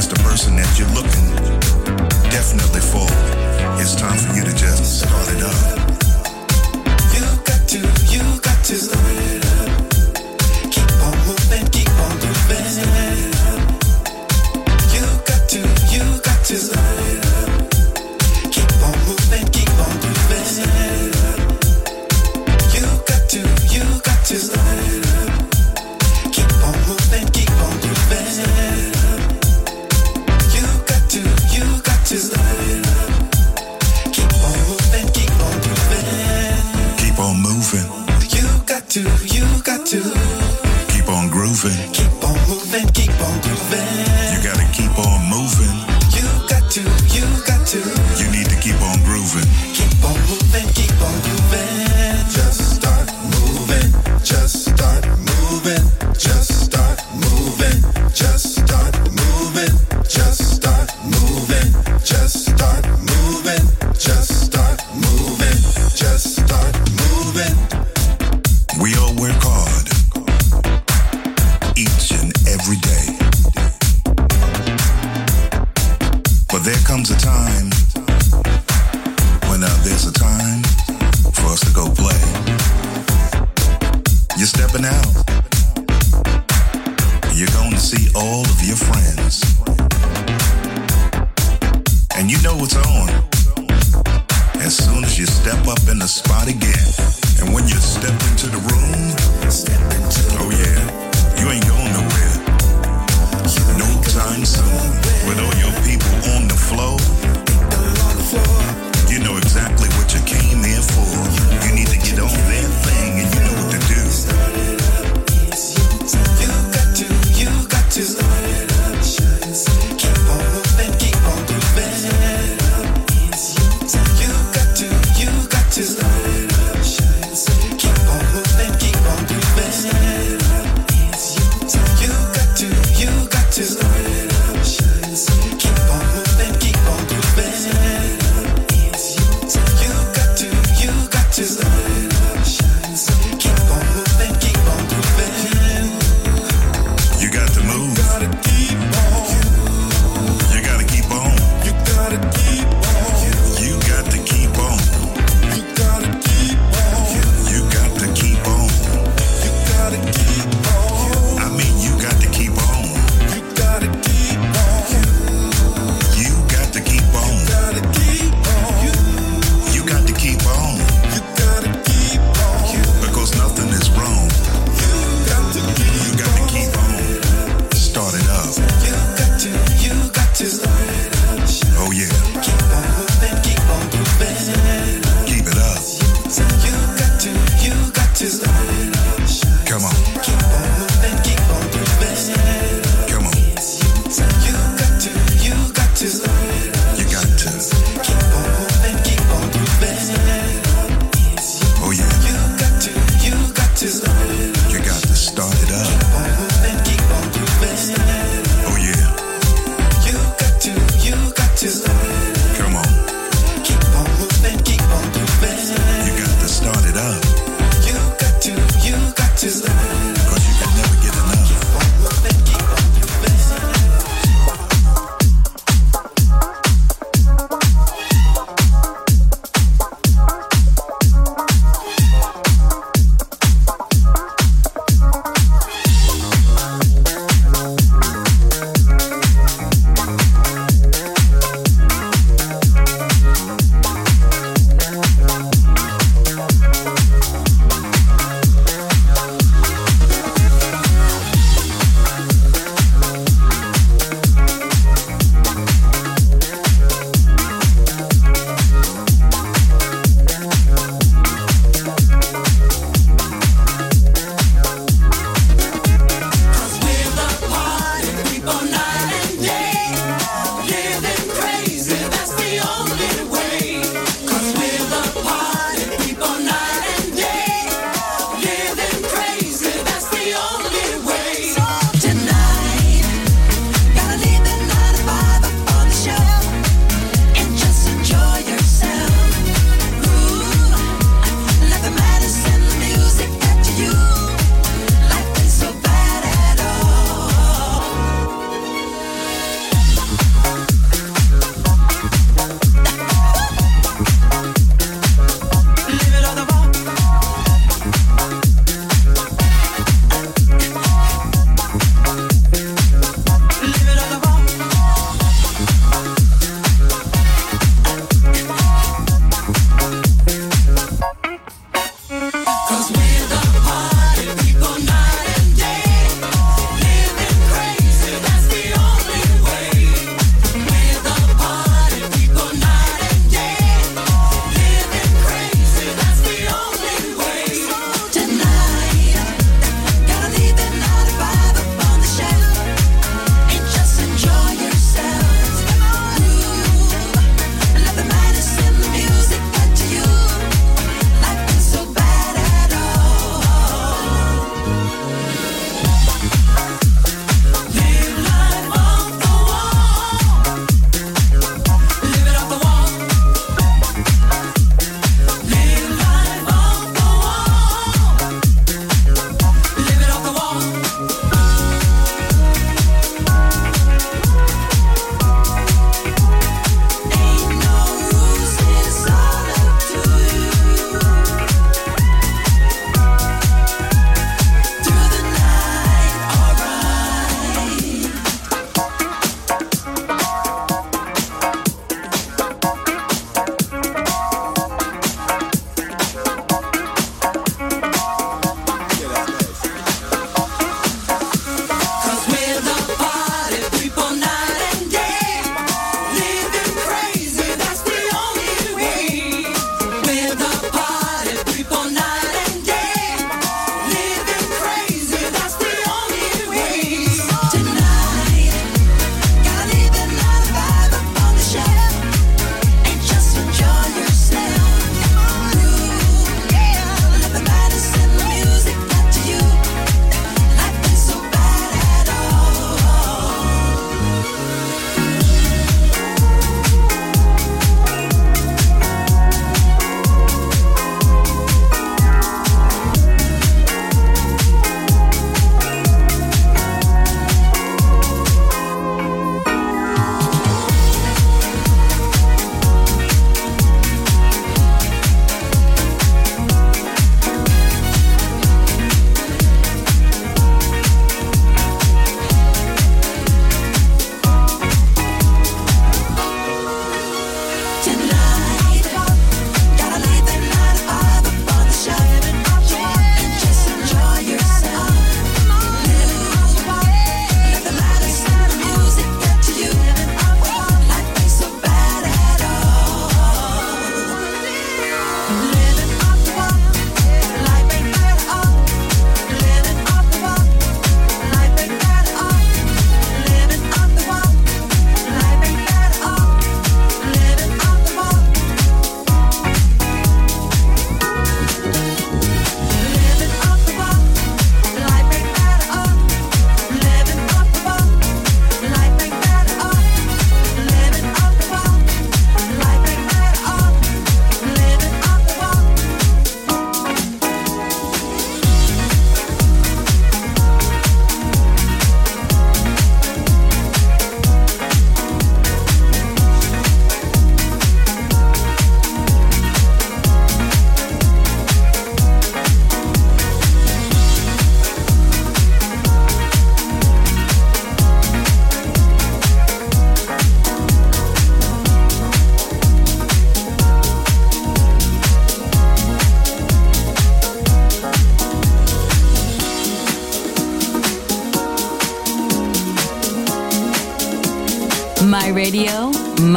that's the person that you're looking definitely for, it's time for you to just start it up. You got to, you got to start it up. Keep on moving, keep on moving. You got to, you got to start it up. keep on grooving, keep on moving, keep on grooving.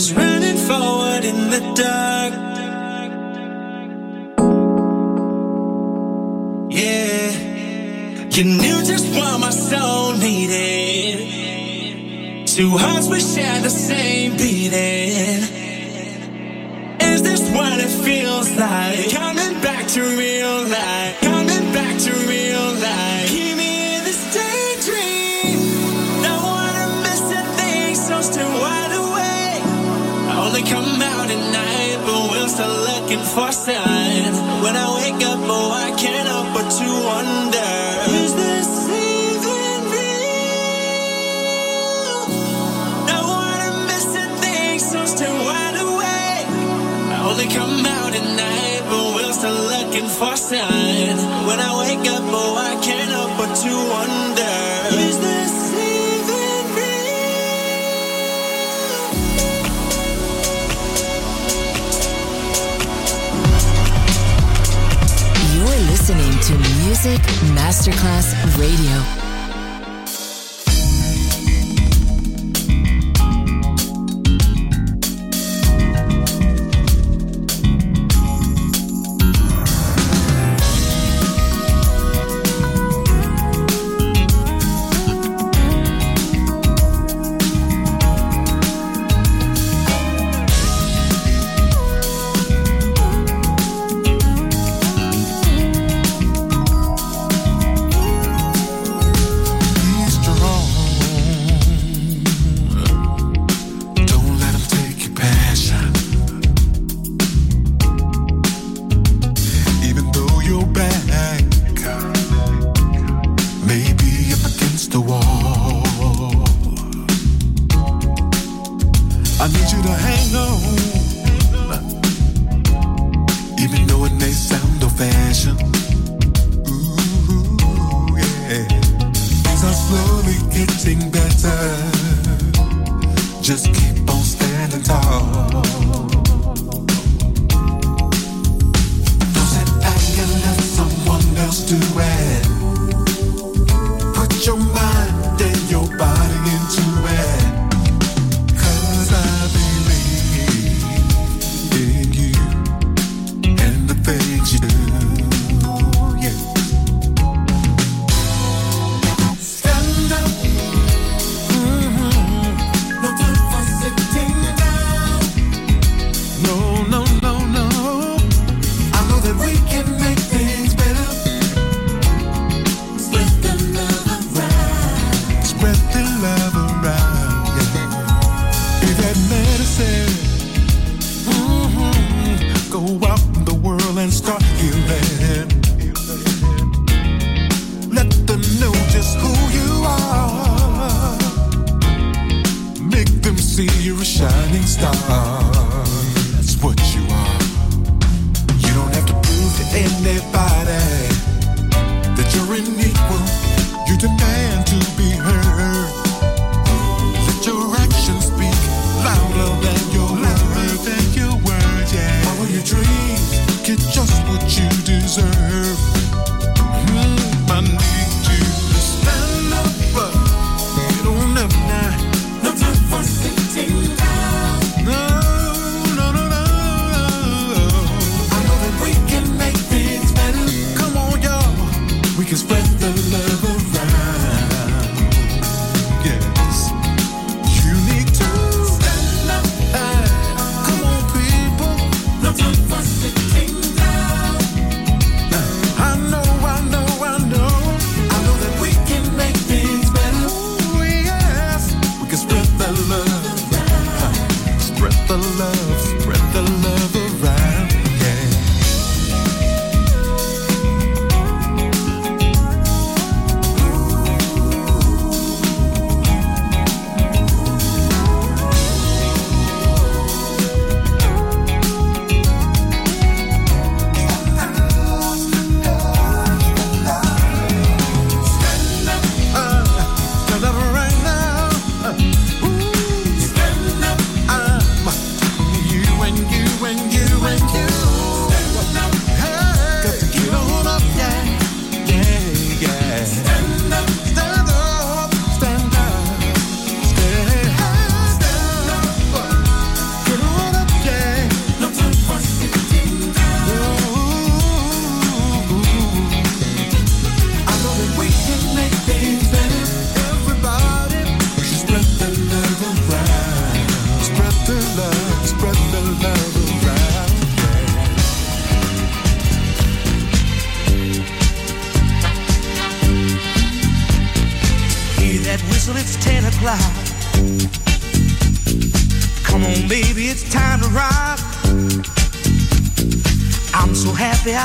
just running forward in the dark. Yeah, you knew just what my soul needed. Two hearts we share the same. looking for. When I wake up, oh, I can't help but to wonder. Is this even real? You're listening to Music Masterclass Radio.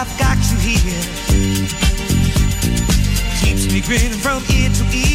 I've got you here keeps me grinning from ear to ear.